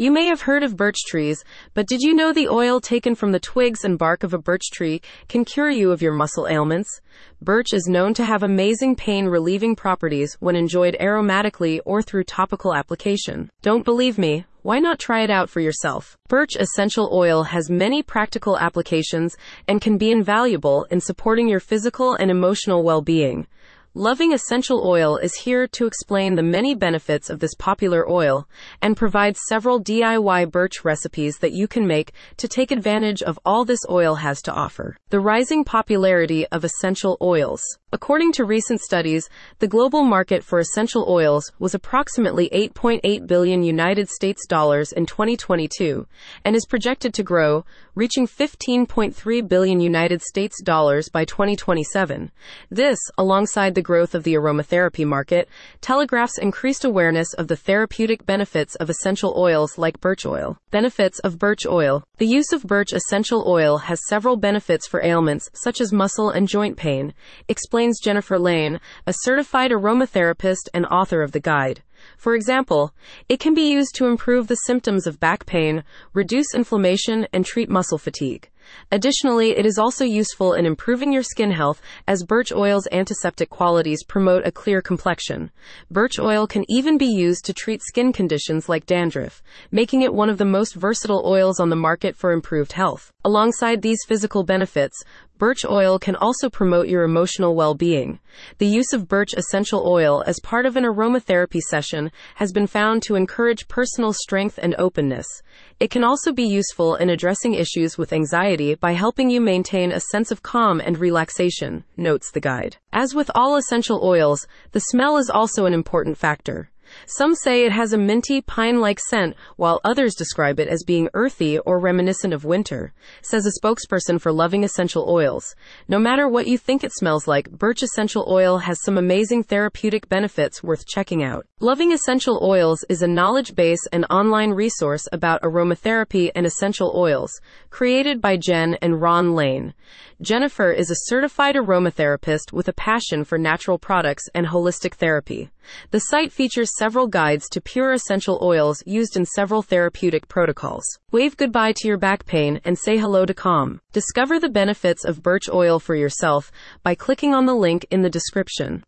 You may have heard of birch trees, but did you know the oil taken from the twigs and bark of a birch tree can cure you of your muscle ailments? Birch is known to have amazing pain relieving properties when enjoyed aromatically or through topical application. Don't believe me? Why not try it out for yourself? Birch essential oil has many practical applications and can be invaluable in supporting your physical and emotional well-being. Loving Essential Oil is here to explain the many benefits of this popular oil and provide several DIY birch recipes that you can make to take advantage of all this oil has to offer. The rising popularity of essential oils. According to recent studies, the global market for essential oils was approximately 8.8 billion United States dollars in 2022 and is projected to grow, reaching 15.3 billion United States dollars by 2027. This, alongside the growth of the aromatherapy market, telegraphs increased awareness of the therapeutic benefits of essential oils like birch oil. Benefits of birch oil. The use of birch essential oil has several benefits for ailments such as muscle and joint pain. Explains Jennifer Lane, a certified aromatherapist and author of the guide. For example, it can be used to improve the symptoms of back pain, reduce inflammation, and treat muscle fatigue. Additionally, it is also useful in improving your skin health as birch oil's antiseptic qualities promote a clear complexion. Birch oil can even be used to treat skin conditions like dandruff, making it one of the most versatile oils on the market for improved health. Alongside these physical benefits, Birch oil can also promote your emotional well-being. The use of birch essential oil as part of an aromatherapy session has been found to encourage personal strength and openness. It can also be useful in addressing issues with anxiety by helping you maintain a sense of calm and relaxation, notes the guide. As with all essential oils, the smell is also an important factor. Some say it has a minty, pine like scent, while others describe it as being earthy or reminiscent of winter, says a spokesperson for Loving Essential Oils. No matter what you think it smells like, birch essential oil has some amazing therapeutic benefits worth checking out. Loving Essential Oils is a knowledge base and online resource about aromatherapy and essential oils, created by Jen and Ron Lane. Jennifer is a certified aromatherapist with a passion for natural products and holistic therapy. The site features several guides to pure essential oils used in several therapeutic protocols. Wave goodbye to your back pain and say hello to calm. Discover the benefits of birch oil for yourself by clicking on the link in the description.